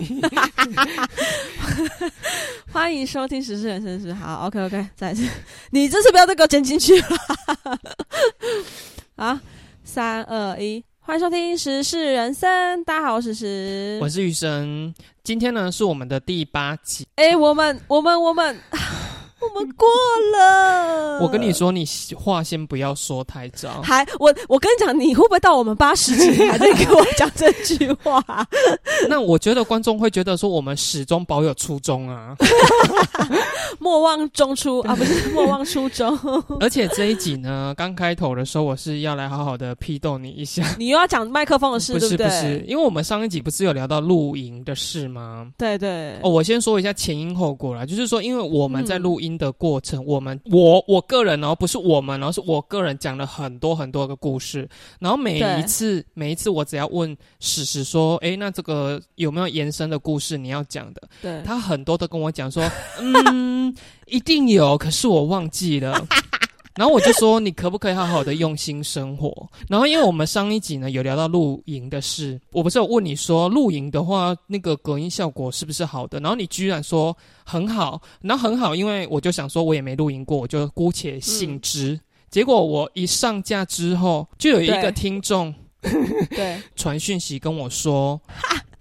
欢迎收听《时事人生是好，OK OK，再一次，你这次不要再给我剪进去了。好，三二一，欢迎收听《时事人生》，大家好，我是时，我是雨生。今天呢是我们的第八集。哎，我们，我们，我们。我们过了。我跟你说，你话先不要说太早。还我，我跟你讲，你会不会到我们八十集还在给我讲这句话？那我觉得观众会觉得说，我们始终保有初衷啊。莫忘中初啊，不是 莫忘初衷。而且这一集呢，刚开头的时候，我是要来好好的批斗你一下。你又要讲麦克风的事，不是不是？因为我们上一集不是有聊到露营的事吗？对对。哦，我先说一下前因后果啦，就是说，因为我们在录音。的过程，我们我我个人哦，不是我们，然后是我个人讲了很多很多个故事，然后每一次每一次我只要问史实说，哎，那这个有没有延伸的故事你要讲的？对，他很多都跟我讲说，嗯，一定有，可是我忘记了。然后我就说，你可不可以好好的用心生活？然后因为我们上一集呢有聊到露营的事，我不是有问你说露营的话，那个隔音效果是不是好的？然后你居然说很好，然后很好，因为我就想说我也没露营过，我就姑且信之。结果我一上架之后，就有一个听众 对传讯息跟我说。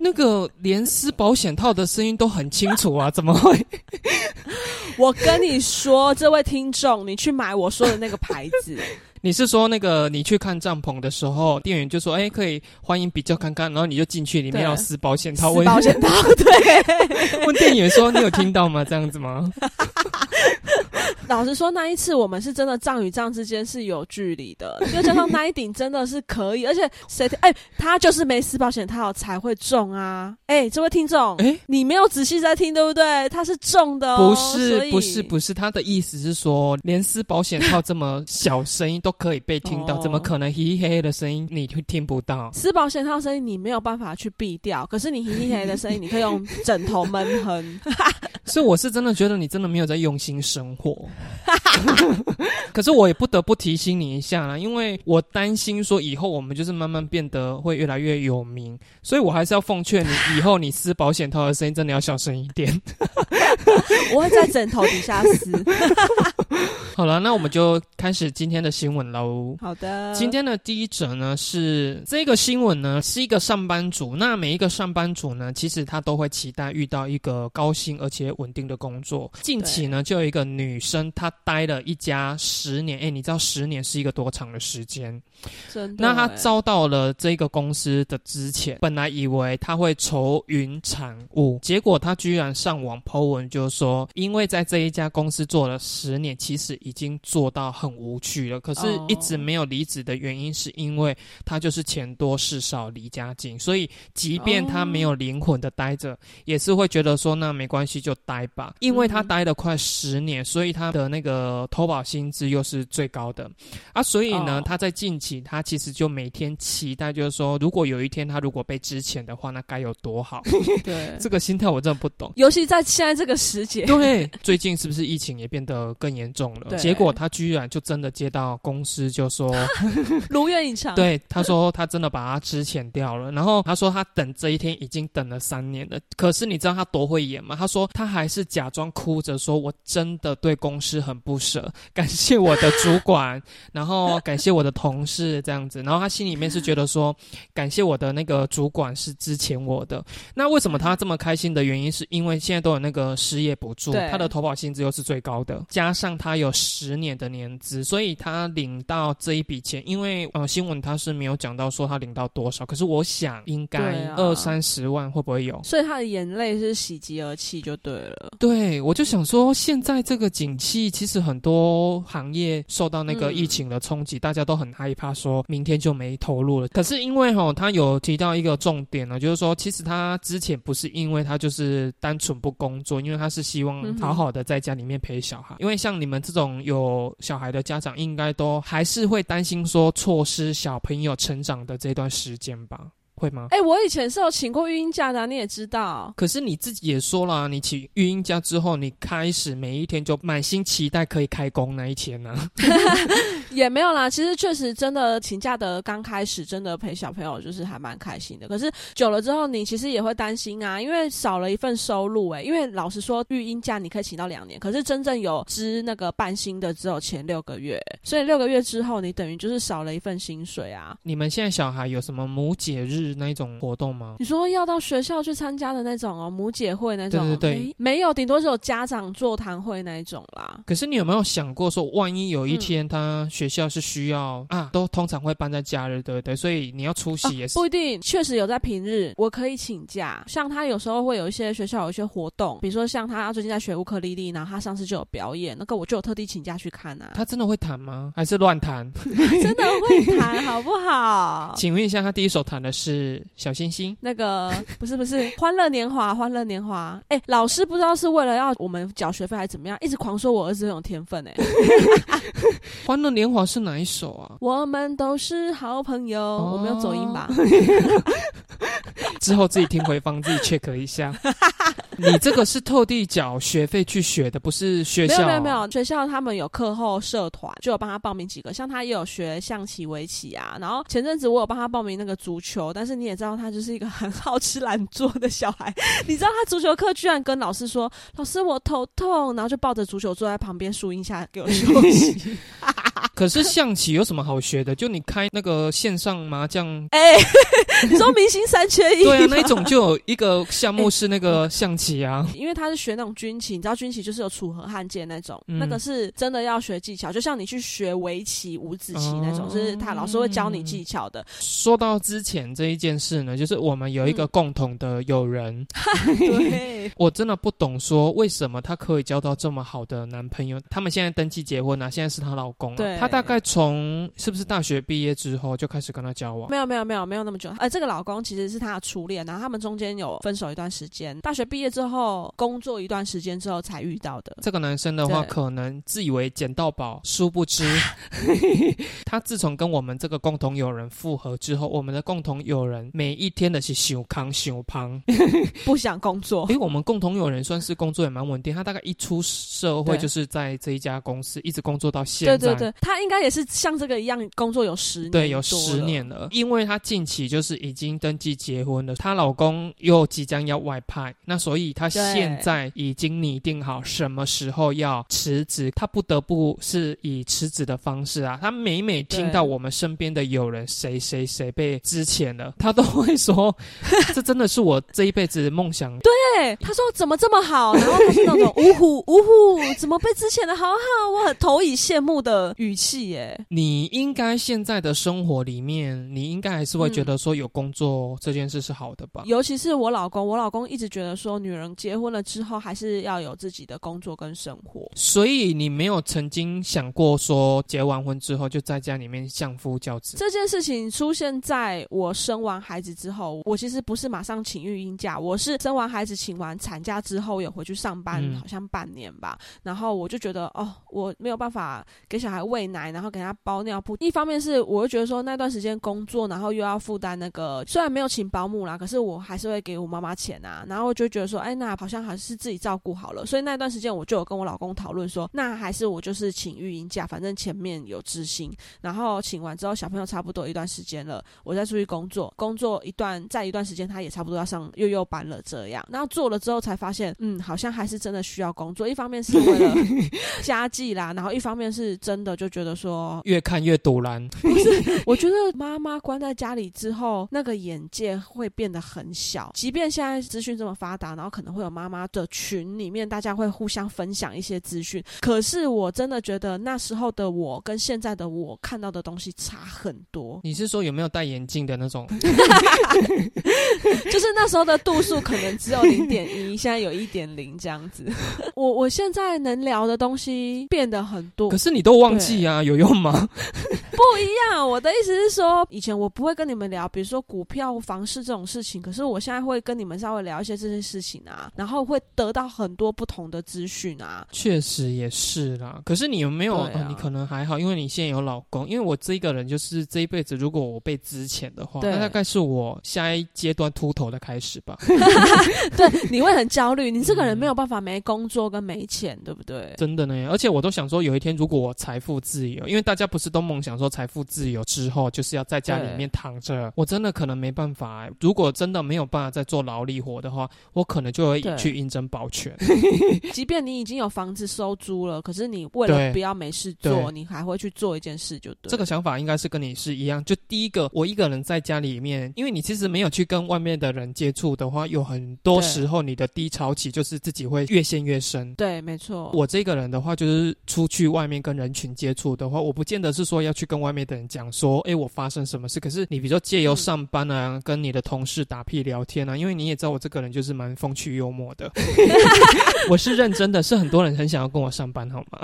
那个连撕保险套的声音都很清楚啊，怎么会？我跟你说，这位听众，你去买我说的那个牌子。你是说那个你去看帐篷的时候，店员就说：“哎，可以欢迎比较看看。”然后你就进去里面要撕保险套，撕保险套，对。问店员说：“你有听到吗？这样子吗？” 老实说，那一次我们是真的帐与帐之间是有距离的，又加上那一顶真的是可以，而且谁哎，他就是没撕保险套才会中啊！哎，这位听众，哎，你没有仔细在听对不对？他是中的，不是不是不是，他的意思是说，连撕保险套这么小声音都可以被听到，怎么可能嘿嘿的声音你会听不到？撕保险套声音你没有办法去避掉，可是你嘿嘿嘿的声音你可以用枕头闷哼。所以我是真的觉得你真的没有在用心生活。可是我也不得不提醒你一下啦，因为我担心说以后我们就是慢慢变得会越来越有名，所以我还是要奉劝你，以后你撕保险套的声音真的要小声一点。我会在枕头底下撕。好了，那我们就开始今天的新闻喽。好的，今天的第一则呢是这个新闻呢是一个上班族，那每一个上班族呢，其实他都会期待遇到一个高薪而且稳定的工作。近期呢就有一个女生，她待了一家十年，哎，你知道十年是一个多长的时间？真的。那她遭到了这个公司的之前，本来以为她会愁云惨雾，结果她居然上网 po 文，就说因为在这一家公司做了十年，其实。已经做到很无趣了，可是一直没有离职的原因，是因为他就是钱多事少离家近，所以即便他没有灵魂的待着，也是会觉得说那没关系就待吧。因为他待了快十年，所以他的那个投保薪资又是最高的。啊，所以呢，他在近期他其实就每天期待，就是说如果有一天他如果被支遣的话，那该有多好。对。这个心态我真的不懂，尤其在现在这个时节，对最近是不是疫情也变得更严重了？结果他居然就真的接到公司，就说 如愿以偿。对，他说他真的把他支遣掉了。然后他说他等这一天已经等了三年了。可是你知道他多会演吗？他说他还是假装哭着说：“我真的对公司很不舍，感谢我的主管，然后感谢我的同事这样子。”然后他心里面是觉得说：“感谢我的那个主管是支遣我的。”那为什么他这么开心的原因，是因为现在都有那个失业补助，他的投保薪资又是最高的，加上他有。十年的年资，所以他领到这一笔钱，因为呃新闻他是没有讲到说他领到多少，可是我想应该二三十万会不会有？所以他的眼泪是喜极而泣就对了。对，我就想说，现在这个景气，其实很多行业受到那个疫情的冲击，大家都很害怕，说明天就没投入了。可是因为哈，他有提到一个重点呢，就是说，其实他之前不是因为他就是单纯不工作，因为他是希望好好的在家里面陪小孩，因为像你们这种。有小孩的家长应该都还是会担心说错失小朋友成长的这段时间吧。会吗？哎、我以前是有请过育婴假的啊、你也知道。可是你自己也说了，你请育婴假之后，你开始每一天就满心期待可以开工那一天呢、也没有啦，其实确实真的请假的刚开始，真的陪小朋友就是还蛮开心的。可是久了之后，你其实也会担心啊，因为少了一份收入、欸。因为老实说，育婴假你可以请到两年，可是真正有支那个半薪的只有前六个月，所以六个月之后，你等于就是少了一份薪水啊。你们现在小孩有什么母姐日那一种活动吗？你说要到学校去参加的那种哦，母姐会那种，对对对诶没有，顶多是有家长座谈会那一种啦。可是你有没有想过说，万一有一天他学校是需要、啊，都通常会办在假日，对不对？所以你要出席也是。不一定，确实有在平日我可以请假。像他有时候会有一些学校有一些活动，比如说像他最近在学乌克丽丽，然后他上次就有表演，那个我就有特地请假去看啊。他真的会弹吗？还是乱弹？真的会弹，好不好？请问一下，他第一首弹的是小星星？那个 不是不是《欢乐年华》，《欢乐年华》哎，老师不知道是为了要我们缴学费还是怎么样，一直狂说我儿子很有天分哎。欢乐年华是哪一首啊？我们都是好朋友，哦我没有走音吧？之后自己听回放，自己 check 一下。你这个是特地缴学费去学的，不是学校？没有没有没。有，学校他们有课后社团，就有帮他报名几个，像他也有学象棋、围棋啊。然后前阵子我有帮他报名那个足球，但是你也知道他就是一个很好吃懒做的小孩。你知道他足球课居然跟老师说：“老师我头痛”，然后就抱着足球坐在旁边树荫下给我休息。可是象棋有什么好学的？就你开那个线上麻将，哎、你说明星三缺一？对啊，那一种就有一个项目是那个 象棋啊。因为他是学那种军棋，你知道军棋就是有楚河汉界那种，嗯那个是真的要学技巧，就像你去学围棋、五子棋那种，哦就是他老师会教你技巧的。说到之前这一件事呢，就是我们有一个共同的友人，对，我真的不懂说为什么他可以交到这么好的男朋友。他们现在登记结婚啊，现在是她老公、啊。对她大概从是不是大学毕业之后就开始跟他交往？没有没有没有没有那么久。呃，这个老公其实是他的初恋，然后他们中间有分手一段时间，大学毕业之后工作一段时间之后才遇到的。这个男生的话，可能自以为捡到宝，殊不知，他自从跟我们这个共同友人复合之后，我们的共同友人每一天的是修康修胖。不想工作因为我们共同友人算是工作也蛮稳定，他大概一出社会就是在这一家公司一直工作到现在。对对对，他应该也是像这个一样工作有十年，对，有十年。了，因为她近期就是已经登记结婚了，她老公又即将要外派，那所以她现在已经拟定好什么时候要辞职，她不得不是以辞职的方式啊。她每每听到我们身边的有人谁谁谁被之前了，她都会说，这真的是我这一辈子的梦想。对，她说怎么这么好，然后她是那种 呜呼呜呼，怎么被之前的好好，我很投以羡慕的语气耶。你应该现在的生活里面，你应该还是会觉得说有工作这件事是好的吧？尤其是我老公，我老公一直觉得说，女人结婚了之后还是要有自己的工作跟生活。所以你没有曾经想过说结完婚之后就在家里面相夫教子？这件事情出现在我生完孩子之后，我其实不是马上请育婴假，我是生完孩子请完产假之后有回去上班，嗯好像半年吧。然后我就觉得，哦，我没有办法给小孩喂奶，然后给他包尿布。一方面是我又觉得说那段时间工作，然后又要负担那个，虽然没有请保姆啦，可是我还是会给我妈妈钱啊。然后我就觉得说，哎，那好像还是自己照顾好了。所以那段时间我就有跟我老公讨论说，那还是我就是请育婴假，反正前面有知心。然后请完之后，小朋友差不多一段时间了，我再出去工作，工作一段再一段时间，他也差不多要上幼幼班了，这样。然后做了之后才发现，嗯，好像还是真的需要工作。一方面是为了家计啦，然后一方面是真的就觉说，越看越堵然。我觉得妈妈关在家里之后，那个眼界会变得很小。即便现在资讯这么发达，然后可能会有妈妈的群里面，大家会互相分享一些资讯。可是我真的觉得那时候的我跟现在的我看到的东西差很多。你是说有没有戴眼镜的那种？就是那时候的度数可能只有零点一，现在有一点零这样子。我我现在能聊的东西变得很多可，是你都忘记啊，有用吗？不一样。我的意思是说，以前我不会跟你们聊，比如说股票、房市这种事情，可是我现在会跟你们稍微聊一些这些事情啊，然后会得到很多不同的资讯啊。确实也是啦，可是你有没有？啊呃你可能还好，因为你现在有老公。因为我这一个人就是这一辈子，如果我被资遣的话，那大概是我下一阶段秃头的开始吧。对，你会很焦虑，你这个人没有办法没工作跟没钱，对不对？真的呢，而且我都想说，有一天如果我财富自由，因为大家不是都梦想说财富自由之后就是要在家里面躺着，我真的可能没办法、欸。如果真的没有办法再做劳力活的话，我可能就会去应征保全。即便你已经有房子收租了，可是你为了不要没事做，你还会去做一件事，就对。这个想法应该是跟你是一样。就第一个，我一个人在家里面，因为你其实没有去跟外面的人接触的话，有很多时候你的低潮期就是自己会越陷越深。对，没错。我这个人的话，就是出去外面跟人群接触的话，我不见得是说要去跟外面的人讲说，哎，我发生什么事。可是你比如说借由上班啊，跟你的同事打屁聊天啊，因为你也知道我这个人就是蛮风趣幽默的，我是认真的，是很多人很想要跟我上班，好吗？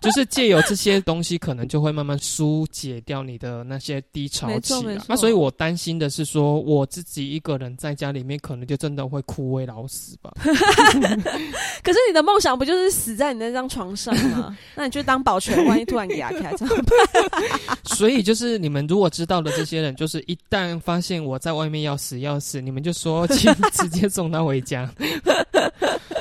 就是借由这些东西，可能就会慢慢疏解掉你的那些低潮期那所以我担心的是说，我自己一个人在家里面，可能就真的会枯萎老死吧。可是你的梦想不就是死在你那张床上吗？那你就当保全，万一突然给他开，怎么办？所以就是你们如果知道的这些人，就是一旦发现我在外面要死要死，你们就说请直接送他回家。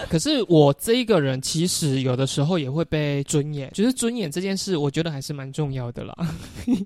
可是我这一个人，其实有的时候也会被尊严，就是尊严这件事，我觉得还是蛮重要的啦。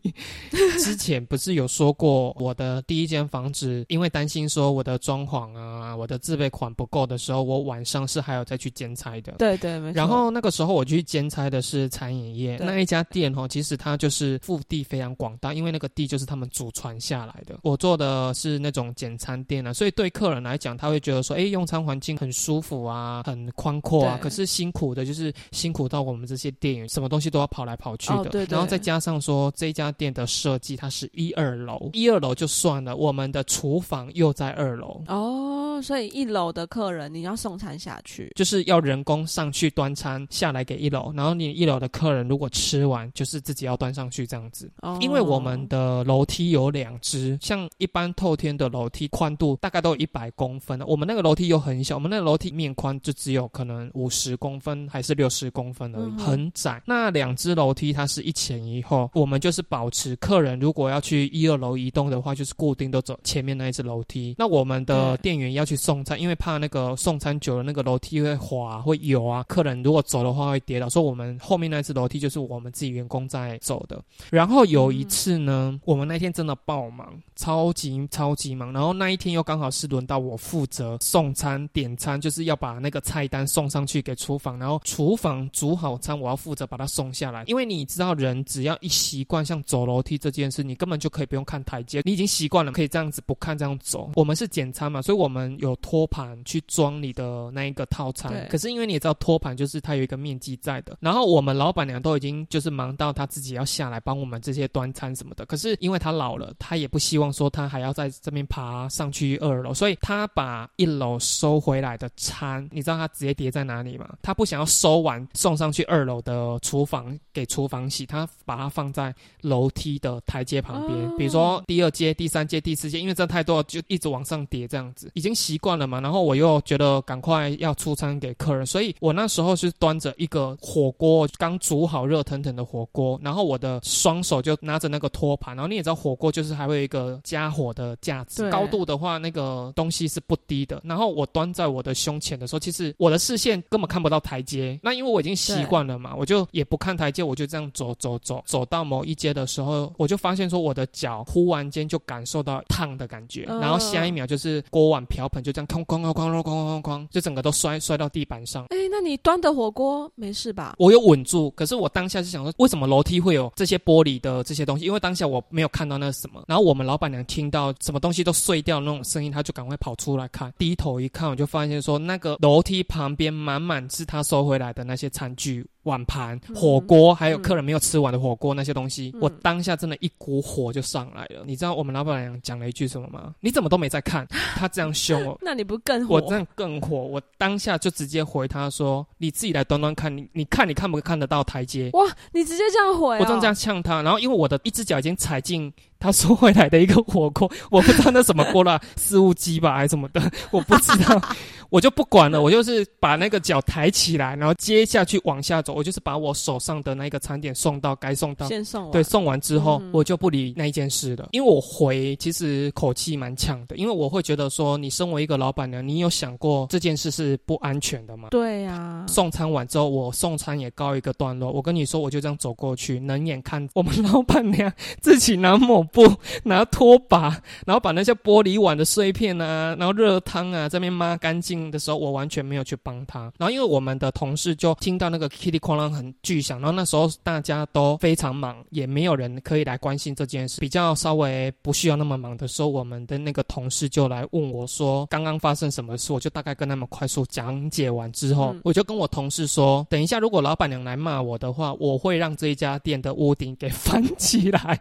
之前不是有说过，我的第一间房子，因为担心说我的装潢啊、我的自备款不够的时候，我晚上是还有再去兼差的。对对，没错。然后那个时候我去兼差的是餐饮业，那一家店哦，其实它就是腹地非常广大，因为那个地就是他们祖传下来的。我做的是那种简餐店啊，所以对客人来讲，他会觉得说，哎，用餐环境很舒服啊，很宽阔啊。可是辛苦的就是辛苦到我们这些店员，什么东西都要跑来跑去的。哦对对然后再加上说这家店的设计，它是一二楼，一二楼就算了，我们的厨房又在二楼。哦，所以一楼的客人你要送餐下去，就是要人工上去端餐下来给一楼，然后你一楼的客人如果吃完，就是自己要端上去这样子。哦，因为我们的楼梯有两只，像一般透天的楼梯宽度大概都有一百公分的，我们那个楼梯又很小，我们那个楼梯面宽就只有可能五十公分还是六十公分而已，嗯很窄。那两只楼梯它是一前一后，我们就是保持客人如果要去一二楼移动的话，就是固定都走前面那一只楼梯。那我们的店员要去送餐，因为怕那个送餐久了那个楼梯会滑会油啊，客人如果走的话会跌倒，所以我们后面那只楼梯就是我们自己员工在走的。然后有一次呢，我们那天真的爆忙，超级超级忙。然后那一天又刚好是轮到我负责送餐、点餐，就是要把那个个菜单送上去给厨房，然后厨房煮好餐，我要负责把它送下来。因为你知道，人只要一习惯像走楼梯这件事，你根本就可以不用看台阶，你已经习惯了，可以这样子不看这样走。我们是简餐嘛，所以我们有托盘去装你的那一个套餐。可是因为你也知道托盘就是它有一个面积在的，然后我们老板娘都已经就是忙到她自己要下来帮我们这些端餐什么的。可是因为她老了，她也不希望说她还要在这边爬上去二楼，所以她把一楼收回来的餐，你知道他直接叠在哪里吗？他不想要收完送上去二楼的厨房给厨房洗，他把它放在楼梯的台阶旁边，哦比如说第二阶、第三阶、第四阶，因为这太多了，就一直往上叠这样子，已经习惯了嘛。然后我又觉得赶快要出餐给客人，所以我那时候是端着一个火锅，刚煮好热腾腾的火锅，然后我的双手就拿着那个托盘，然后你也知道火锅就是还会有一个加火的架子，高度的话那个东西是不低的。然后我端在我的胸前的时候，其实是我的视线根本看不到台阶那因为我已经习惯了嘛我就也不看台阶我就这样走走走走到某一阶的时候我就发现说我的脚忽然间就感受到烫的感觉然后下一秒就是锅碗瓢盆就这样哐哐哐哐哐哐就整个都摔摔到地板上哎那你端的火锅没事吧我有稳住可是我当下是想说为什么楼梯会有这些玻璃的这些东西因为当下我没有看到那什么然后我们老板娘听到什么东西都碎掉那种声音她就赶快跑出来看低头一看我就发现说那个楼楼梯旁边满满是他收回来的那些餐具。碗盘、嗯火锅，还有嗯客人没有吃完的火锅那些东西，嗯我当下真的一股火就上来了。你知道我们老板娘讲了一句什么吗？你怎么都没在看？他这样凶我。那你不更火？我真的更火，我当下就直接回他说：“你自己来端端看，你你看你看不看得到台阶？”哇，你直接这样回、哦，我正这样呛他，然后因为我的一只脚已经踩进他收回来的一个火锅，我不知道那什么锅啦，四物机吧还是什么的，我不知道，我就不管了，我就是把那个脚抬起来，然后接下去往下走，我就是把我手上的那个餐点送到该送到。先送完对，送完之后、嗯我就不理那一件事了，因为我回其实口气蛮呛的，因为我会觉得说，你身为一个老板娘，你有想过这件事是不安全的吗？对呀、送餐完之后，我送餐也告一个段落。我跟你说，我就这样走过去，冷眼看我们老板娘自己拿抹布、拿拖把，然后把那些玻璃碗的碎片啊，然后热汤啊这边抹干净的时候，我完全没有去帮她。然后因为我们的同事就听到那个噼里哐啷很巨响，然后那时候大家都非常忙，也没有人可以来关心这件事。比较稍微不需要那么忙的时候，我们的那个同事就来问我说，刚刚发生什么事？我就大概跟他们快速讲解完之后，嗯我就跟我同事说，等一下如果老板娘来骂我的话，我会让这一家店的屋顶给翻起来。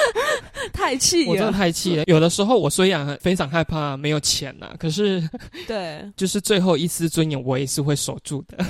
太气了我真的，太气了。有的时候我虽然非常害怕没有钱呐、可是 对。就是最后一丝尊严，我也是会守住的。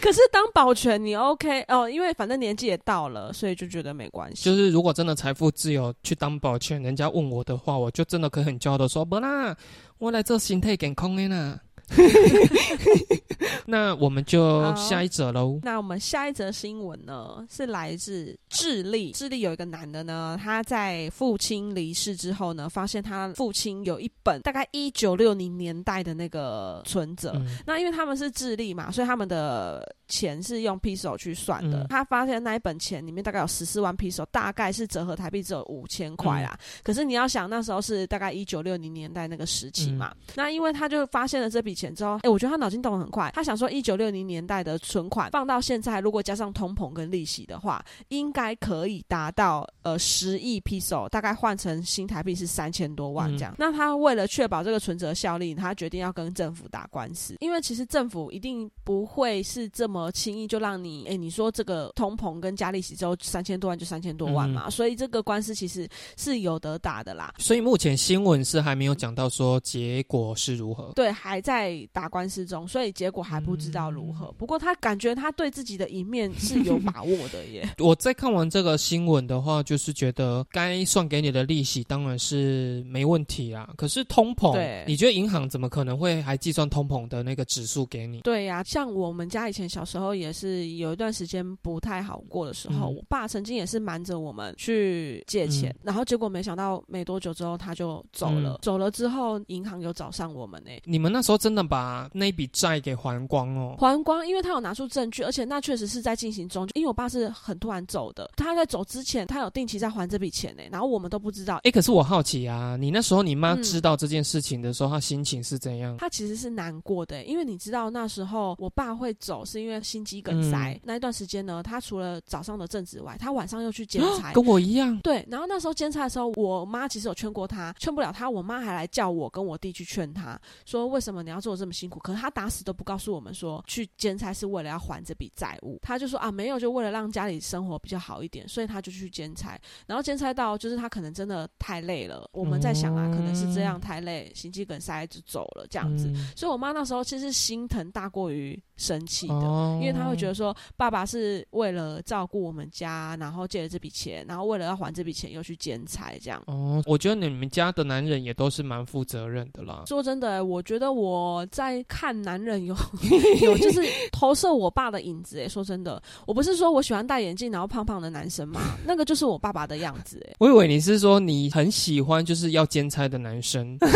可是当保全你 OK 哦，因为反正年纪也到了，所以就觉得没关系。就是如果真的财富自由去当保全，人家问我的话，我就真的可以很骄傲的说，不啦，我来做心态健康的啦。那我们就下一则喽。那我们下一则新闻呢，是来自智利。智利有一个男的呢，他在父亲离世之后呢，发现他父亲有一本大概一九六零年代的那个存折。嗯那因为他们是智利嘛，所以他们的钱是用 peso 去算的。嗯他发现那一本钱里面大概有十四万 peso，大概是折合台币只有五千块啦。可是你要想，那时候是大概一九六零年代那个时期嘛。那因为他就发现了这笔钱之后，哎、我觉得他脑筋动得很快。他想说，一九六零年代的存款放到现在，如果加上通膨跟利息的话，应该可以达到呃十亿 peso，大概换成新台币是三千多万这样。那他为了确保这个存折效力，他决定要跟政府打官司，因为其实政府一定不会是这么轻易就让你，哎、你说这个通膨跟加利息之后三千多万就三千多万嘛，所以这个官司其实是有得打的啦。所以目前新闻是还没有讲到说结果是如何。对，还在打官司中，所以结果还不知道如何。不过他感觉他对自己的一面是有把握的耶。我在看完这个新闻的话，就是觉得该算给你的利息当然是没问题啦。可是通膨对，你觉得银行怎么可能会还计算通膨的那个指数给你？对呀、像我们家以前小时候也是有一段时间不太好过的时候，嗯我爸曾经也是瞒着我们去借钱，嗯然后结果没想到没多久之后他就走了。嗯走了之后，银行有找上我们呢、你们那时候真的把那笔债给还光哦？还光，因为他有拿出证据，而且那确实是在进行中。因为我爸是很突然走的，他在走之前，他有定期在还这笔钱呢、然后我们都不知道。哎，可是我好奇啊，你那时候你妈嗯知道这件事情的时候，她心情是怎样？她其实是难过的欸，因为你知道那时候我爸会走，是因为心肌梗塞。嗯那一段时间呢，他除了早上的正职外，他晚上又去兼差。跟我一样，对，然后那时候兼差的时候，我妈其实有劝过他，劝不了他，我妈还来叫我跟我弟去劝他，说为什么你要做的这么辛苦？可是他打死都不告诉我们说去兼差是为了要还这笔债务，他就说啊没有，就为了让家里生活比较好一点，所以他就去兼差。然后兼差到就是他可能真的太累了，我们在想啊，可能是这样太累，心肌梗塞就走了这样子。嗯所以我妈那时候其实心疼大过于生气的。哦因为他会觉得说，爸爸是为了照顾我们家，然后借了这笔钱，然后为了要还这笔钱又去兼差，这样。哦，我觉得你们家的男人也都是蛮负责任的啦。说真的，我觉得我在看男人有 有就是投射我爸的影子。哎，说真的，我不是说我喜欢戴眼镜然后胖胖的男生嘛，那个就是我爸爸的样子。哎，我以为你是说你很喜欢就是要兼差的男生。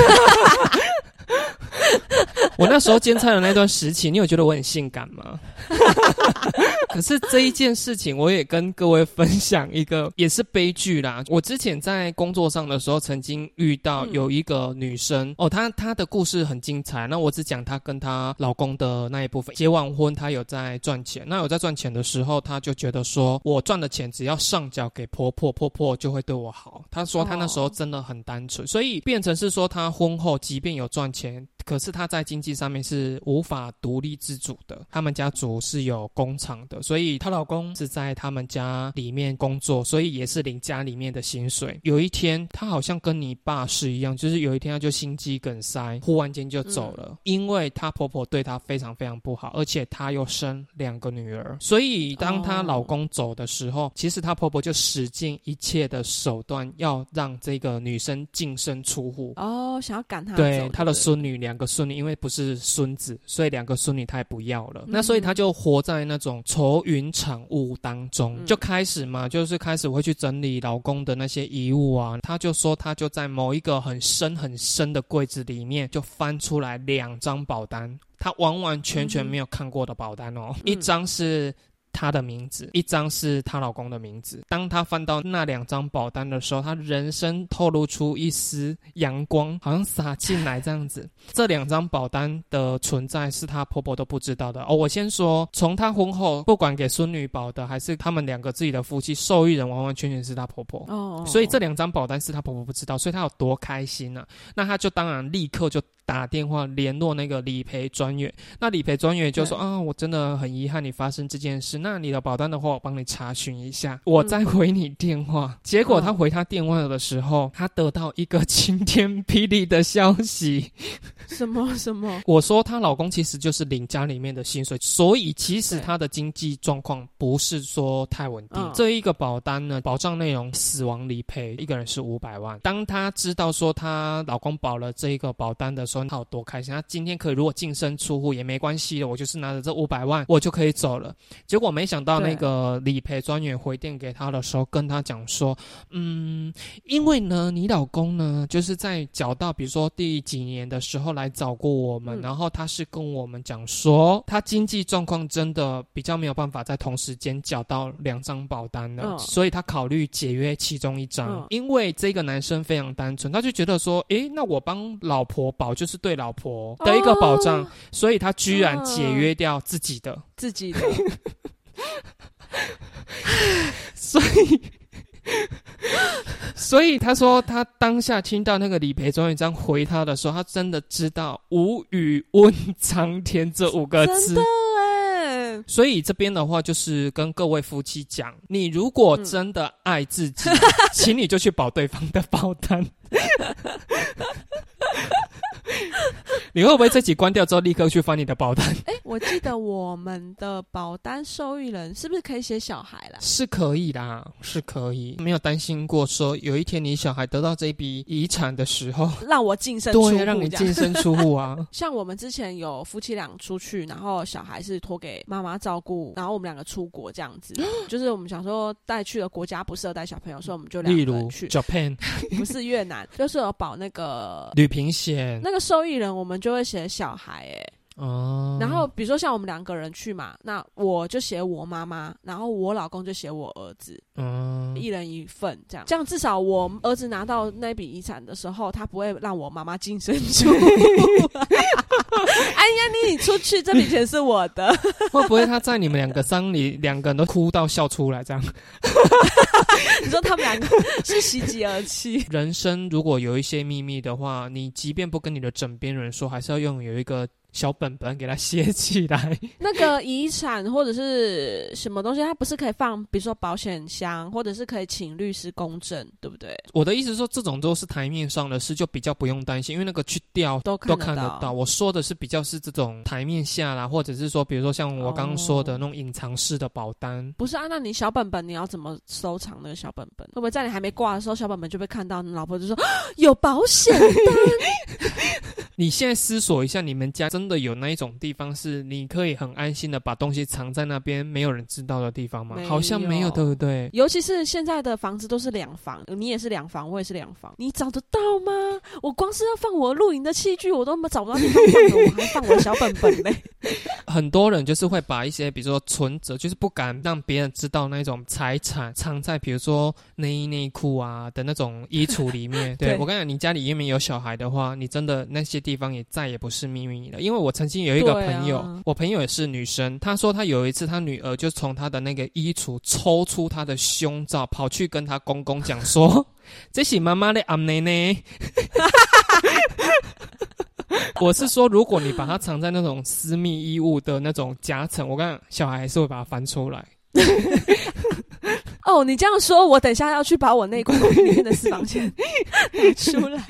我那时候兼差的那段时期，你有觉得我很性感吗？可是这一件事情，我也跟各位分享一个，也是悲剧啦。我之前在工作上的时候，曾经遇到嗯有一个女生、哦，她她的故事很精彩。那我只讲她跟她老公的那一部分。结完婚，她有在赚钱。那有在赚钱的时候，她就觉得说，我赚的钱只要上缴给婆婆，婆婆就会对我好。她说她那时候真的很单纯，所以变成是说，她婚后即便有赚钱。可是她在经济上面是无法独立自主的。他们家族是有工厂的，所以她老公是在他们家里面工作，所以也是领家里面的薪水。有一天，她好像跟你爸是一样，就是有一天她就心肌梗塞，忽然间就走了，因为她婆婆对她非常非常不好，而且她又生两个女儿，所以当她老公走的时候，其实她婆婆就使尽一切的手段要让这个女生净身出户。哦，想要赶她对走他的孙女，两个孙女，因为不是孙子，所以两个孙女他也不要了。那所以他就活在那种愁云惨雾当中，嗯就开始嘛，就是开始会去整理老公的那些遗物啊。他就说，他就在某一个很深很深的柜子里面，就翻出来两张保单，他完完全全没有看过的保单哦，嗯一张是。她的名字，一张是她老公的名字。当她翻到那两张保单的时候，她人生透露出一丝阳光，好像洒进来这样子。这两张保单的存在是她婆婆都不知道的哦。我先说，从她婚后，不管给孙女保的，还是他们两个自己的夫妻，受益人完完全全是她婆婆。哦，所以这两张保单是她婆婆不知道，所以她有多开心呢、那她就当然立刻就打电话联络那个理赔专员。那理赔专员就说啊，我真的很遗憾你发生这件事。那你的保单的话，我帮你查询一下，我再回你电话。结果他回他电话的时候，他得到一个晴天霹雳的消息。什么什么？我说她老公其实就是领家里面的薪水，所以其实她的经济状况不是说太稳定。嗯这一个保单呢，保障内容死亡理赔，一个人是五百万。当她知道说她老公保了这一个保单的时候，她有多开心。她今天可以如果净身出户也没关系的，我就是拿着这五百万，我就可以走了。结果没想到那个理赔专员回电给他的时候，跟他讲说，嗯，因为呢，你老公呢，就是在缴到比如说第几年的时候来找过我们，嗯。然后他是跟我们讲说，他经济状况真的比较没有办法在同时间缴到两张保单了，嗯。所以他考虑解约其中一张。嗯。因为这个男生非常单纯，他就觉得说，诶，那我帮老婆保就是对老婆的一个保障，哦所以他居然解约掉自己的。自己的，所以，所以他说，他当下听到那个理赔专员这样回他的时候，他真的知道“无语问苍天”这五个字。所以这边的话，就是跟各位夫妻讲，你如果嗯。真的爱自己，请你就去保对方的保单。你会不会这集关掉之后立刻去翻你的保单？哎，我记得我们的保单受益人是不是可以写小孩啦？是可以啦，是可以，没有担心过说有一天你小孩得到这笔遗产的时候，让我净身出户，对，让你净身出户啊。像我们之前有夫妻俩出去，然后小孩是托给妈妈照顾，然后我们两个出国这样子，就是我们想说带去的国家不适合带小朋友，所以我们就两例如个人去，Japan 不是越南，就是有保那个旅平险，那个受益人，我们就会写小孩哎、哦，然后比如说像我们两个人去嘛，那我就写我妈妈，然后我老公就写我儿子，嗯，一人一份这样，这样至少我儿子拿到那笔遗产的时候，他不会让我妈妈净身出户。哎呀，你你出去，这笔钱是我的。会不会他在你们两个丧礼，两个人都哭到笑出来这样？你说他们两个是喜极而泣，人生如果有一些秘密的话，你即便不跟你的枕边人说，还是要拥有一个小本本给它写起来。那个遗产或者是什么东西，它不是可以放，比如说保险箱，或者是可以请律师公证，对不对？我的意思是说，这种都是台面上的事，就比较不用担心，因为那个去调都看都看得到。我说的是比较是这种台面下啦，或者是说，比如说像我刚刚说的哦那种隐藏式的保单。不是啊，那你小本本你要怎么收藏那个小本本？会不会在你还没挂的时候，小本本就被看到？你老婆就说啊 有保险 你现在思索一下，你们家真的有那一种地方是你可以很安心的把东西藏在那边，没有人知道的地方吗好像没有，对不对？尤其是现在的房子都是两房，你也是两房，我也是两房，你找得到吗？我光是要放我露营的器具，我都找不到地方放了，我还放我的小本本嘞。很多人就是会把一些，比如说存折，就是不敢让别人知道那种财产藏在，比如说内衣内裤啊的那种衣橱里面。对对我跟你讲，你家里因为有小孩的话，你真的那些地方也再也不是秘密了。因为我曾经有一个朋友，我朋友也是女生，她说她有一次她女儿就从她的那个衣橱抽出她的胸罩，跑去跟她公公讲说：“ 这是妈妈的阿奶奶。”我我是说，如果你把它藏在那种私密衣物的那种夹层，我看小孩还是会把它翻出来。哦，你这样说，我等一下要去把我内裤里面的私房钱 拿出来。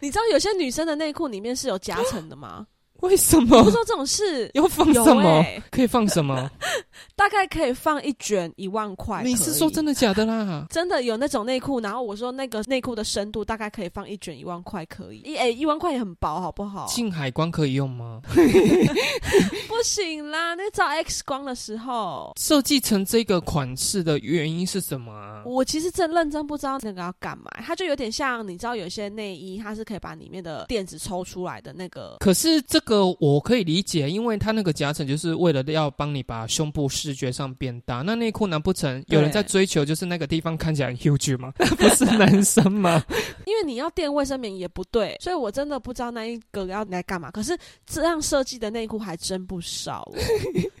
你知道有些女生的内裤里面是有夹层的吗？为什么？不知道这种事要放有什么？欸可以放什么？大概可以放一卷一万块。你是说真的？的假的啦？真的有那种内裤，然后我说那个内裤的深度大概可以放一卷一万块，可以一诶、一万块也很薄，好不好？进海关可以用吗？不行啦，那照 X 光的时候，设计成这个款式的原因是什么啊？我其实真认真不知道那个要干嘛，它就有点像你知道有些内衣，它是可以把里面的垫子抽出来的那个。可是这个我可以理解，因为它那个夹层就是为了要帮你把胸部视觉上变大。那内裤难不成有人在追求就是那个地方看起来很 huge 吗？不是男生吗？因为你要垫卫生棉也不对，所以我真的不知道那一个要来干嘛。可是这样设计的内裤还真不少、哦。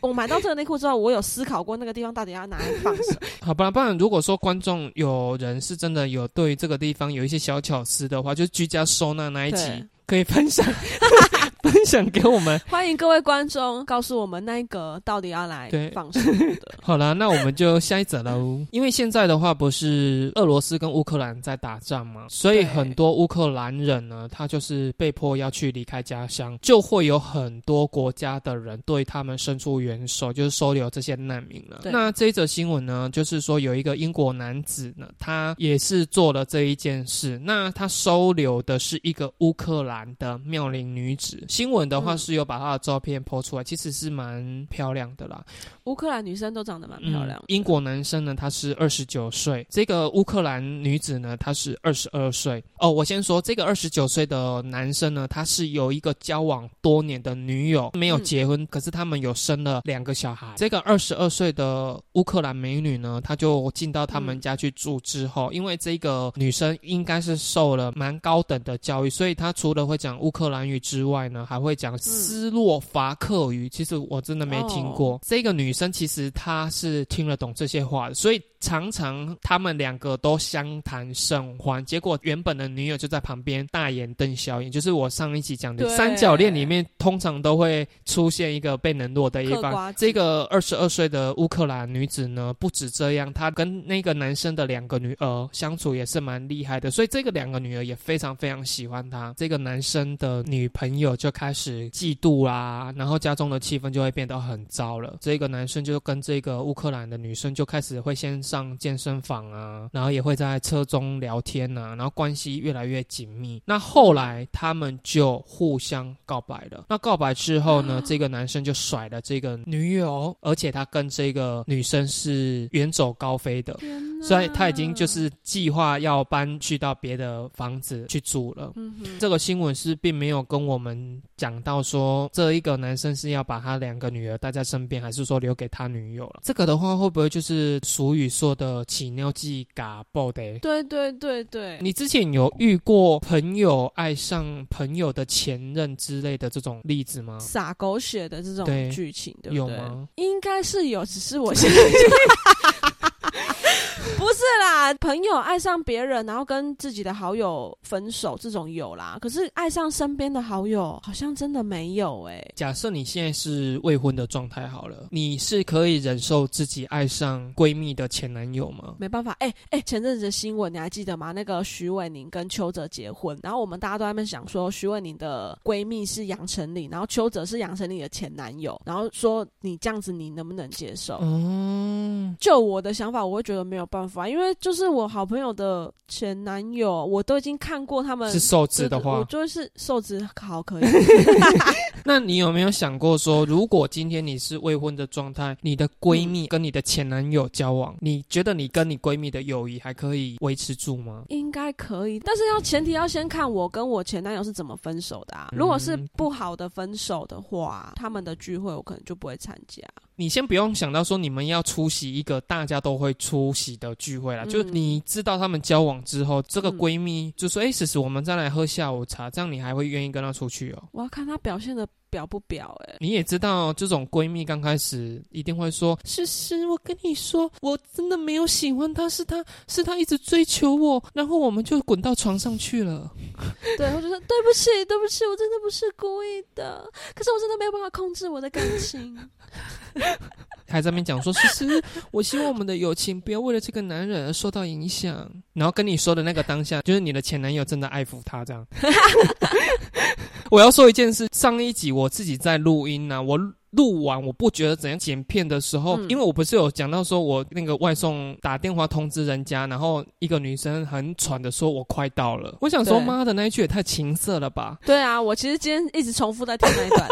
我买到这个内裤之后，我有思考过那个地方到底要拿来放什么。好吧，不然如果说观众有人是真的有对这个地方有一些小巧思的话，就是居家收纳那一集可以分享 分享给我们。欢迎各位观众告诉我们那一个到底要来对放什么的。好了，那我们就下一则喽。因为现在的话，不是俄罗斯跟乌克兰在打仗嘛，所以很多乌克兰人呢，他就是被迫要去离开家乡，就会有很多国家的人对他们伸出援手，就是收留这些难民了。那这一则新闻呢，就是说有一个英国男子呢，他也是做了这一件事。那他收留的是一个乌克兰的妙龄女子。新闻的话嗯是有把她的照片抛出来，其实是蛮漂亮的啦。乌克兰女生都长得蛮漂亮。英国男生呢，他是二十九岁；这个乌克兰女子呢，她是二十二岁。哦，我先说这个二十九岁的男生呢，他是有一个交往多年的女友，没有嗯结婚，可是他们有生了两个小孩。这个二十二岁的乌克兰美女呢，她就进到他们家去住之后，因为这个女生应该是受了蛮高等的教育，所以她除了会讲乌克兰语之外呢，还会讲斯洛伐克语。其实我真的没听过。哦这个女生其实她是听得懂这些话的，所以常常他们两个都相谈甚欢。结果原本的女友就在旁边大眼瞪小眼，就是我上一集讲的三角恋里面，通常都会出现一个被冷落的一方这个二十二岁的乌克兰女子呢，不止这样，她跟那个男生的两个女儿相处也是蛮厉害的，所以这个两个女儿也非常非常喜欢她。这个男生的女朋友就开始嫉妒啦，然后家中的气氛就会变得很糟了。这个男生就跟这个乌克兰的女生就开始会先上健身房啊，然后也会在车中聊天啊，然后关系越来越紧密。那后来他们就互相告白了。那告白之后呢，这个男生就甩了这个女友，而且他跟这个女生是远走高飞的。所以他已经就是计划要搬去到别的房子去住了。嗯哼，这个新闻是并没有跟我们讲到说这一个男生是要把他两个女儿带在身边，还是说留给他女友了。这个的话，会不会就是俗语说的“起尿剂嘎爆的”？对对对对，你之前有遇过朋友爱上朋友的前任之类的这种例子吗？撒狗血的这种对剧情，对不对？有吗？应该是有，只是我 现在不是啦。朋友爱上别人，然后跟自己的好友分手，这种有啦。可是爱上身边的好友，好像真的没有哎、假设你现在是未婚的状态好了，你是可以忍受自己爱上闺蜜的前男友吗？没办法，哎、哎、前阵子的新闻你还记得吗？那个徐伟宁跟邱泽结婚，然后我们大家都在那边想说，徐伟宁的闺蜜是杨丞琳，然后邱泽是杨丞琳的前男友，然后说你这样子你能不能接受？哦，就我的想法，我会觉得没有办法，因为就是我好朋友的前男友，我都已经看过他们是瘦子的话我话，就是瘦子好可以。那你有没有想过说，如果今天你是未婚的状态，你的闺蜜跟你的前男友交往，你觉得你跟你闺蜜的友谊还可以维持住吗？应该可以，但是要前提要先看我跟我前男友是怎么分手的啊。如果是嗯不好的分手的话，他们的聚会我可能就不会参加。你先不用想到说你们要出席一个大家都会出席的聚会啦，嗯就是你知道他们交往之后，这个嗯闺蜜就说：“哎、思思，我们再来喝下午茶，这样你还会愿意跟她出去哦？”我要看她表现的表不表哎、你也知道，这种闺蜜刚开始一定会说：“诗诗，我跟你说，我真的没有喜欢他，是他是他一直追求我，然后我们就滚到床上去了。对，我就说对不起，对不起，我真的不是故意的，可是我真的没有办法控制我的感情。”还在那边讲说：“诗诗，我希望我们的友情不要为了这个男人而受到影响。”然后跟你说的那个当下，就是你的前男友真的爱抚他这样。我要说一件事，上一集我我自己在录音呢、我。录完我不觉得怎样剪片的时候，嗯因为我不是有讲到说我那个外送打电话通知人家，然后一个女生很喘的说我快到了，我想说妈的那一句也太情色了吧！对啊，我其实今天一直重复在听那一段。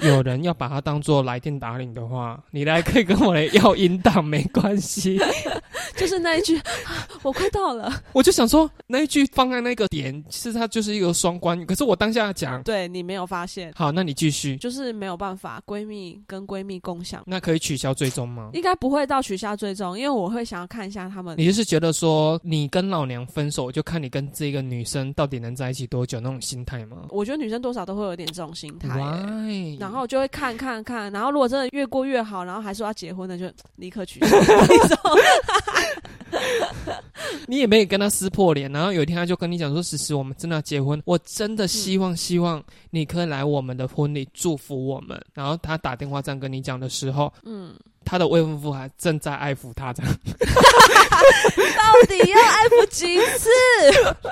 有人要把它当做来电打铃的话，你来可以跟我来要音档没关系。就是那一句，啊我快到了。我就想说那一句放在那个点，其实它就是一个双关语。可是我当下讲，对你没有发现，好，那你继续，就是没有办法，闺蜜跟闺蜜共享，那可以取消追踪吗？应该不会到取消追踪，因为我会想要看一下他们。你就是觉得说你跟老娘分手，就看你跟这个女生到底能在一起多久那种心态吗我觉得女生多少都会有点这种心态？然后就会看看看，然后如果真的越过越好，然后还说要结婚的，就 立刻取消。你也没有跟他撕破脸，然后有一天他就跟你讲说：“其实我们真的要结婚，我真的希望希望你可以来我们的婚礼祝福我们。”然后他打电话这样跟你讲的时候，嗯，他的未婚夫还正在爱抚他这样。到底要爱抚几次？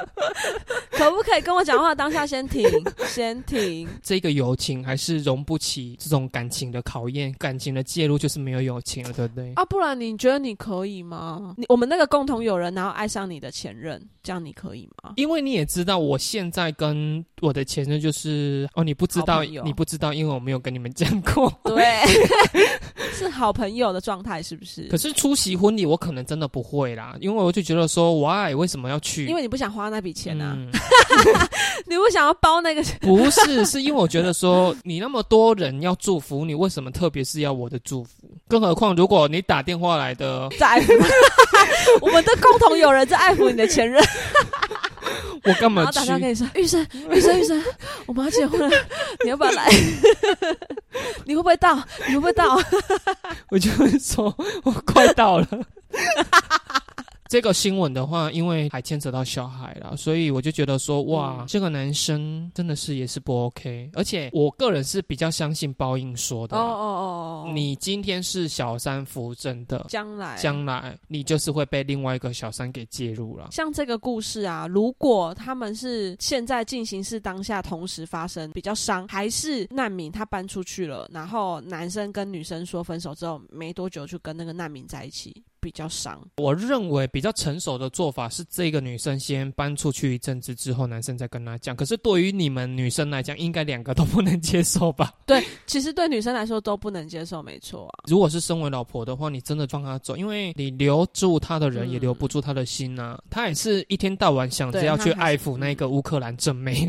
可不可以跟我讲话当下先停，先停？这个友情还是容不起这种感情的考验，感情的介入就是没有友情了，对不对？啊，不然你觉得你可以吗？你我们那个共同友人，然后要爱上你的前任，这样你可以吗？因为你也知道，我现在跟我的前任就是哦，你不知道你不知道，因为我没有跟你们讲过。对，是好朋友的状态，是不是可？是出席婚礼，我可能真的不会啦，因为我就觉得说，why 为什么要去？因为你不想花那笔钱啊，嗯 你不想要包那个，不是，是因为我觉得说，你那么多人要祝福你，为什么特别是要我的祝福？更何况，如果你打电话来的，在 我们的共同友人在爱抚你的前任，我干嘛去然后打？电话跟你说，玉生，玉生，玉生，我们要结婚了，你要不要来？你会不会到？你会不会到？我就会说，我快到了。这个新闻的话，因为还牵扯到小孩了，所以我就觉得说，哇，嗯这个男生真的是也是不 OK。而且我个人是比较相信报应说的。哦哦哦哦，你今天是小三扶正的，将来将来你就是会被另外一个小三给介入了。像这个故事啊，如果他们是现在进行式当下同时发生，比较伤，还是难民他搬出去了，然后男生跟女生说分手之后没多久就跟那个难民在一起，比较伤。我认为比较成熟的做法是，这个女生先搬出去一阵子之后，男生再跟她讲。可是对于你们女生来讲，应该两个都不能接受吧？对，其实对女生来说都不能接受，没错啊。如果是身为老婆的话，你真的放她走，因为你留住她的人，嗯也留不住她的心啊。她也是一天到晚想着要去爱抚那个乌克兰正妹。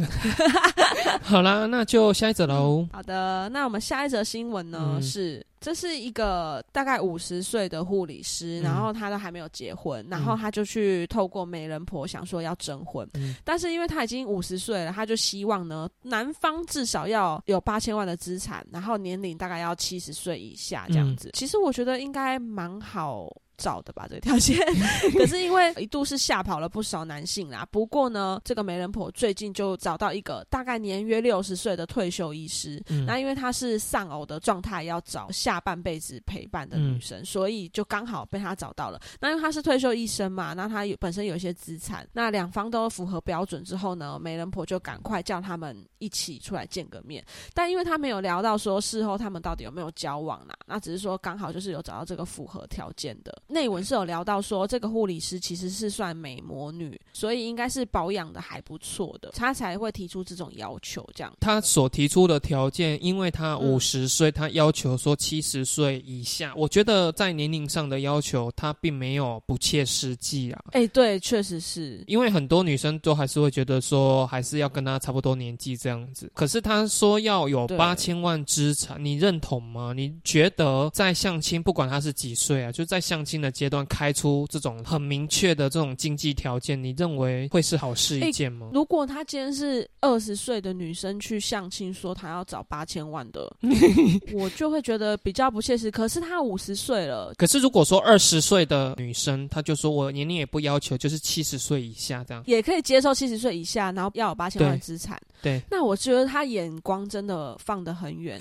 好啦，那就下一则喽。好的，那我们下一则新闻呢、嗯是，这是一个大概五十岁的护理师，嗯然后他都还没有结婚，然后他就去透过媒人婆想说要征婚，嗯但是因为他已经五十岁了，他就希望呢男方至少要有八千万的资产，然后年龄大概要七十岁以下这样子。其实我觉得应该蛮好。找的吧，这条线，可是因为一度是吓跑了不少男性啦。不过呢，这个媒人婆最近就找到一个大概年约六十岁的退休医师，嗯那因为她是丧偶的状态，要找下半辈子陪伴的女生，所以就刚好被她找到了。那因为她是退休医生嘛，那她有本身有一些资产，那两方都符合标准之后呢，媒人婆就赶快叫他们一起出来见个面。但因为他没有聊到说事后他们到底有没有交往啦，那只是说刚好就是有找到这个符合条件的。内文是有聊到说，这个护理师其实是算美魔女，所以应该是保养的还不错的，他才会提出这种要求这样。他所提出的条件，因为他嗯五十岁，他要求说七十岁以下。我觉得在年龄上的要求，他并没有不切实际啊。哎、对，确实是。因为很多女生都还是会觉得说，还是要跟他差不多年纪这样子。可是他说要有对八千万资产，你认同吗？你觉得在相亲，不管他是几岁啊，就在相亲新的阶段开出这种很明确的这种经济条件，你认为会是好事一件吗？如果她今天是二十岁的女生去相亲，说她要找八千万的，我就会觉得比较不切实。可是她五十岁了，可是如果说二十岁的女生，她就说我年龄也不要求，就是七十岁以下这样，也可以接受七十岁以下，然后要有八千万资产。对，那我觉得她眼光真的放得很远。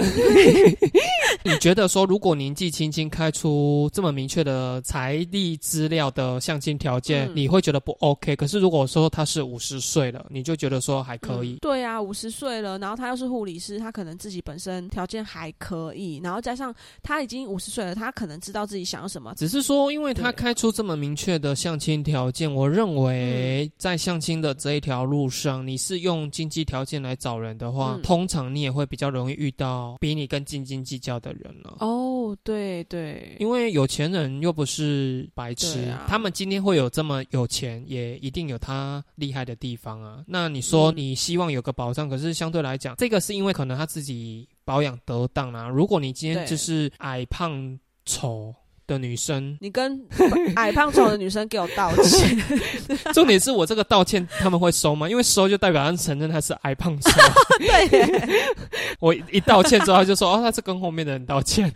你觉得说，如果年纪轻轻开出这么明确的财力资料的相亲条件，嗯你会觉得不 OK？可是如果说他是五十岁了，你就觉得说还可以。嗯对啊，五十岁了，然后他又是护理师，他可能自己本身条件还可以，然后加上他已经五十岁了，他可能知道自己想要什么。只是说，因为他开出这么明确的相亲条件，我认嗯为在相亲的这一条路上，你是用经济条件来找人的话，嗯通常你也会比较容易遇到比你更斤斤计较的人了。哦，对对，因为有钱人又不是白痴，啊他们今天会有这么有钱，也一定有他厉害的地方啊。那你说嗯你希望有个保障，可是相对来讲，这个是因为可能他自己保养得当啊。如果你今天就是矮胖丑的女生，你跟 矮胖丑的女生给我道歉。重点是我这个道歉他们会收吗？因为收就代表他承认他是矮胖丑。对，我一道歉之后，他就说：“哦，他是跟后面的人道歉。”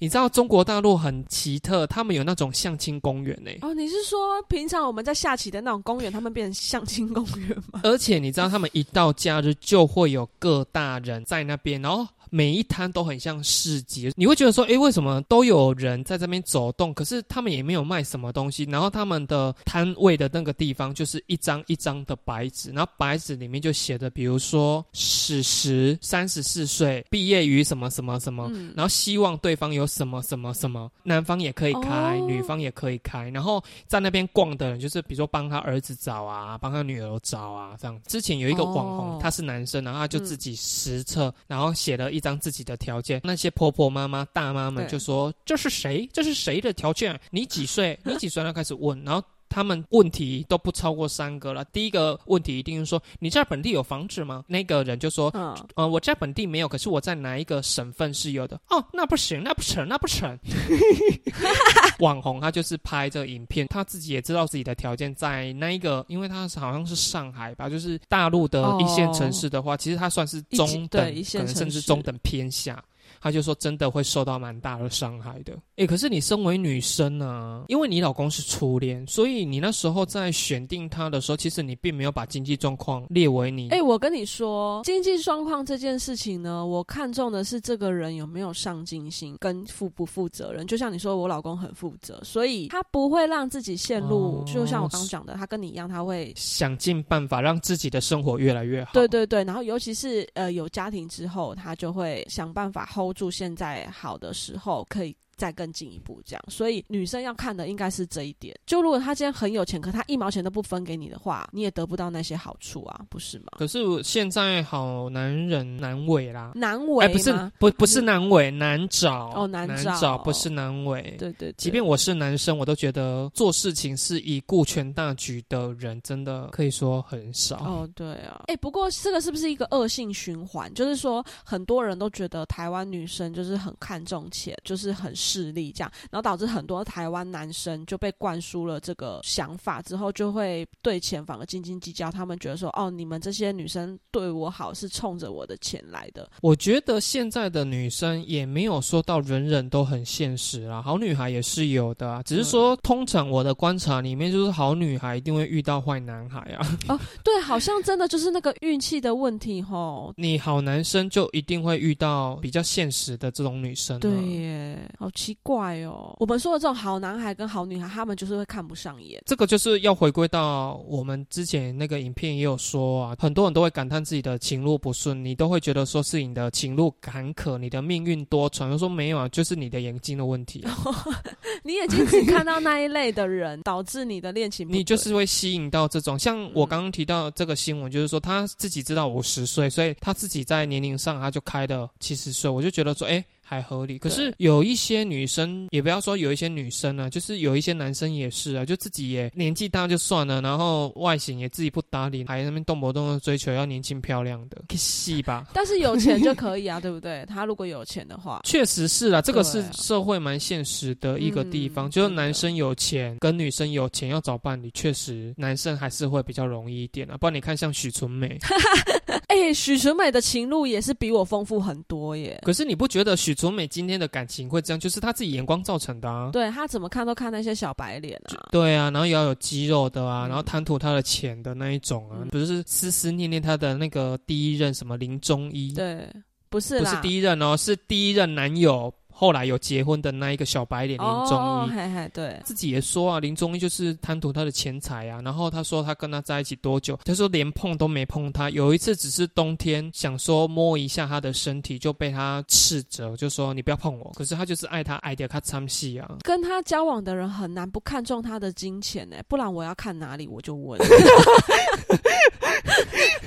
你知道中国大陆很奇特，他们有那种相亲公园呢、哦，你是说平常我们在下棋的那种公园，他们变成相亲公园吗？而且你知道，他们一到假日就会有各大人在那边，然后每一摊都很像市集。你会觉得说，哎，为什么都有人在这边走动？可是他们也没有卖什么东西。然后他们的摊位的那个地方就是一张一张的白纸，然后白纸里面就写的，比如说史实三十四岁，毕业于什么什么什么，嗯，然后希望对方有什么什么什么，男方也可以开，哦女方也可以开。然后在那边逛的人，就是比如说帮他儿子找啊，帮他女儿找啊，这样。之前有一个网红，哦他是男生，然后他就自己实测，然后写了一张自己的条件。那些婆婆妈妈、大妈们就说：“这是谁？这是谁的条件？你几岁？你几岁？”然后开始问，然后。他们问题都不超过三个了。第一个问题一定是说：“你在本地有房子吗？”那个人就说：“嗯，呃，我在本地没有，可是我在哪一个省份是有的。哦，那不行，那不成，那不成。网红他就是拍这个影片，他自己也知道自己的条件在那一个，因为他是好像是上海吧，就是大陆的一线城市的话，其实他算是中等，可能甚至中等偏下。他就说真的会受到蛮大的伤害的。诶，可是你身为女生呢、因为你老公是初恋，所以你那时候在选定他的时候，其实你并没有把经济状况列为你哎、我跟你说，经济状况这件事情呢，我看重的是这个人有没有上进心，跟负不负责任。就像你说，我老公很负责，所以他不会让自己陷入，哦就像我刚刚讲的，他跟你一样，他会。想尽办法让自己的生活越来越好。对对对，然后尤其是呃有家庭之后，他就会想办法 hold 祝现在好的时候，可以再更进一步这样。所以女生要看的应该是这一点。就如果他今天很有钱，可他一毛钱都不分给你的话，你也得不到那些好处啊，不是吗？可是现在好男人难为啦。难为哎，不是不不是难为，难找哦难难找不是难为。对对对，即便我是男生，我都觉得做事情是以顾全大局的人，真的可以说很少。哦，对啊，哎、不过这个是不是一个恶性循环？就是说，很多人都觉得台湾女生就是很看重钱，就是很势力这样，然后导致很多台湾男生就被灌输了这个想法，之后就会对钱反而斤斤计较。他们觉得说，哦，你们这些女生对我好是冲着我的钱来的。我觉得现在的女生也没有说到人人都很现实啦，好女孩也是有的啊。只是说，通常我的观察里面，就是好女孩一定会遇到坏男孩啊。哦对，好像真的就是那个运气的问题吼。你好男生就一定会遇到比较现实的这种女生、啊。对耶，好奇怪哦。我们说的这种好男孩跟好女孩，他们就是会看不上眼。这个就是要回归到我们之前那个影片也有说啊，很多人都会感叹自己的情路不顺，你都会觉得说是你的情路坎坷，你的命运多舛。我说没有啊，就是你的眼睛的问题、啊，你眼睛只看到那一类的人，导致你的恋情你就是会吸引到这种。像我刚刚提到这个新闻，就是说他自己知道五十岁，所以他自己在年龄上他就开的七十岁，我就觉得说，哎、还合理。可是有一些女生，也不要说有一些女生啊，就是有一些男生也是啊，就自己也年纪大就算了，然后外形也自己不搭理，还在那边动不动的追求要年轻漂亮的，可以戏吧？但是有钱就可以啊，对不对？他如果有钱的话，确实是啊，这个是社会蛮现实的一个地方，嗯就是男生有钱跟女生有钱要找伴侣，确实男生还是会比较容易一点啊。不然你看像许纯美，哎、许纯美的情路也是比我丰富很多耶。可是你不觉得许纯美今天的感情会这样，就是她自己眼光造成的啊？对她怎么看都看那些小白脸啊，对啊，然后也要有肌肉的啊，嗯。然后贪图她的钱的那一种啊，嗯。不是思思念念她的那个第一任什么林中医，对，不是，不是第一任哦，是第一任男友，后来有结婚的那一个小白脸林中哦，医。嘿嘿，对，自己也说啊，林中医就是贪图他的钱财啊。然后他说他跟他在一起多久，他说连碰都没碰他。有一次只是冬天想说摸一下他的身体，就被他斥责，就说你不要碰我。可是他就是爱他爱的他参戏啊。跟他交往的人很难不看重他的金钱呢，不然我要看哪里我就问。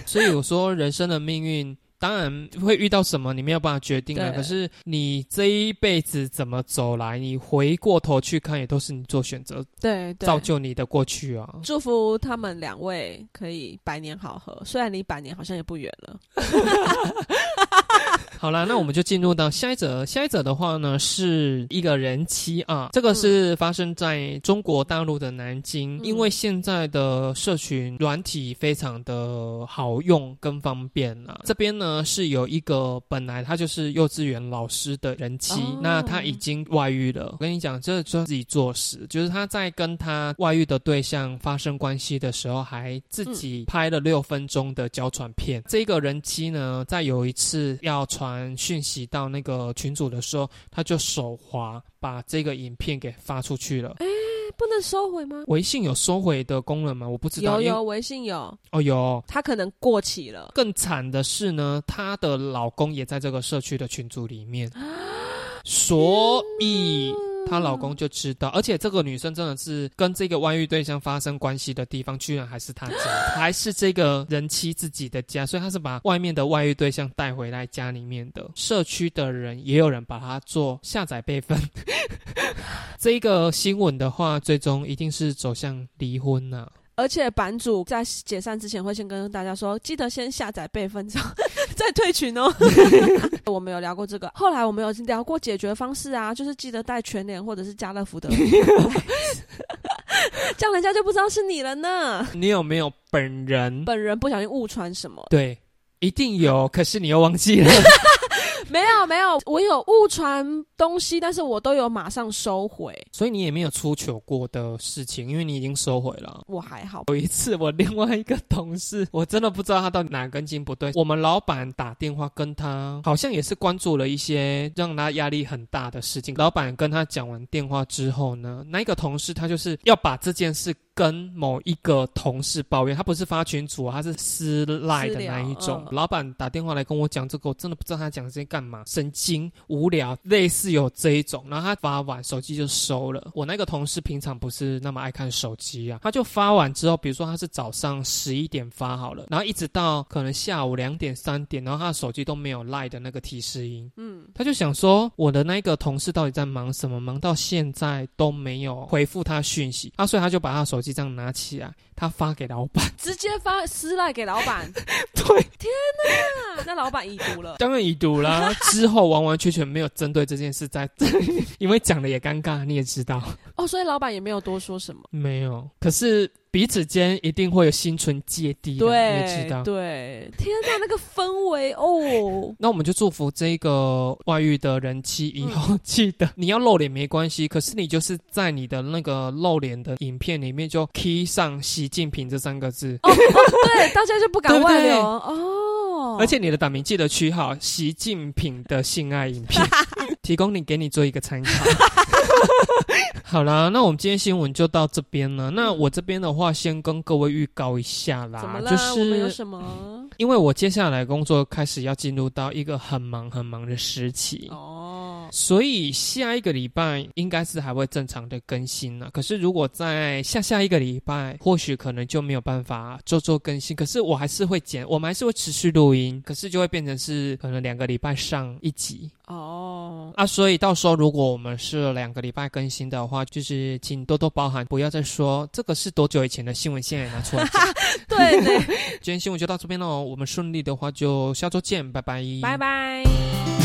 所以我说人生的命运。当然会遇到什么，你没有办法决定啊。可是你这一辈子怎么走来，你回过头去看，也都是你做选择，对，对造就你的过去啊。祝福他们两位可以百年好合，虽然离百年好像也不远了。好啦，那我们就进入到下一则。下一则的话呢，是一个人妻啊，这个是发生在中国大陆的南京。嗯因为现在的社群软体非常的好用跟方便啊，这边呢是有一个本来他就是幼稚园老师的人妻，哦那他已经外遇了。我跟你讲，这就自己作死，就是他在跟他外遇的对象发生关系的时候，还自己拍了六分钟的娇传片。这个人妻呢，在有一次要传讯息到那个群组的时候，他就手滑把这个影片给发出去了。不能收回吗？微信有收回的功能吗？我不知道。有，微信有，哦有。他可能过期了。更惨的是呢，她的老公也在这个社区的群组里面，所以她老公就知道，而且这个女生真的是跟这个外遇对象发生关系的地方，居然还是她家，还是这个人妻自己的家，所以她是把外面的外遇对象带回来家里面的。社区的人也有人把她做下载备份。这个新闻的话，最终一定是走向离婚呐、而且版主在解散之前会先跟大家说，记得先下载备份，再退群哦。我们有聊过这个，后来我们有聊过解决方式啊，就是记得带全脸或者是家乐福的，这样人家就不知道是你了呢。你有没有本人？本人不小心误传什么？对，一定有，可是你又忘记了。没有没有，我有误传东西，但是我都有马上收回，所以你也没有出糗过的事情，因为你已经收回了。我还好。有一次，我另外一个同事，我真的不知道他到底哪根筋不对。我们老板打电话跟他，好像也是关注了一些让他压力很大的事情。老板跟他讲完电话之后呢，那一个同事他就是要把这件事跟某一个同事抱怨，他不是发群组，他是私赖的那一种。嗯老板打电话来跟我讲这个，我真的不知道他讲这些干嘛，神经无聊，类似有这一种。然后他发完手机就收了。我那个同事平常不是那么爱看手机啊，他就发完之后，比如说他是早上十一点发好了，然后一直到可能下午两点三点，然后他的手机都没有赖的那个提示音。嗯，他就想说，我的那个同事到底在忙什么？忙到现在都没有回复他讯息啊，所以他就把他手机这样拿起来，他发给老板。直接发私赖给老板，对，天哪那老板已读了。当然已读啦。之后完完全全没有针对这件事在，因为讲的也尴尬，你也知道，哦，所以老板也没有多说什么。没有。可是彼此间一定会有心存芥蒂对，你知道。对，天哪，那个氛围哦，那我们就祝福这个外遇的人妻以后记得，你要露脸没关系，可是你就是在你的那个露脸的影片里面就 key 上习近平这三个字，哦哦，对，大家就不敢 外流哦。而且你的档名记得取好习近平的性爱影片，提供你给你做一个参考。好啦，那我们今天新闻就到这边了。那我这边的话，先跟各位预告一下啦，怎么啦？就我们有是什么？因为我接下来工作开始要进入到一个很忙很忙的时期。哦，所以下一个礼拜应该是还会正常的更新了。可是如果在下下一个礼拜，或许可能就没有办法做做更新。可是我还是会剪，我们还是会持续录音。可是就会变成是可能两个礼拜上一集。哦，哦。啊，所以到时候如果我们是两个礼拜更新的话，就是请多多包涵，不要再说这个是多久以前的新闻，现在拿出来讲。对对，今天新闻就到这边喽，我们顺利的话就下周见，拜拜，拜拜。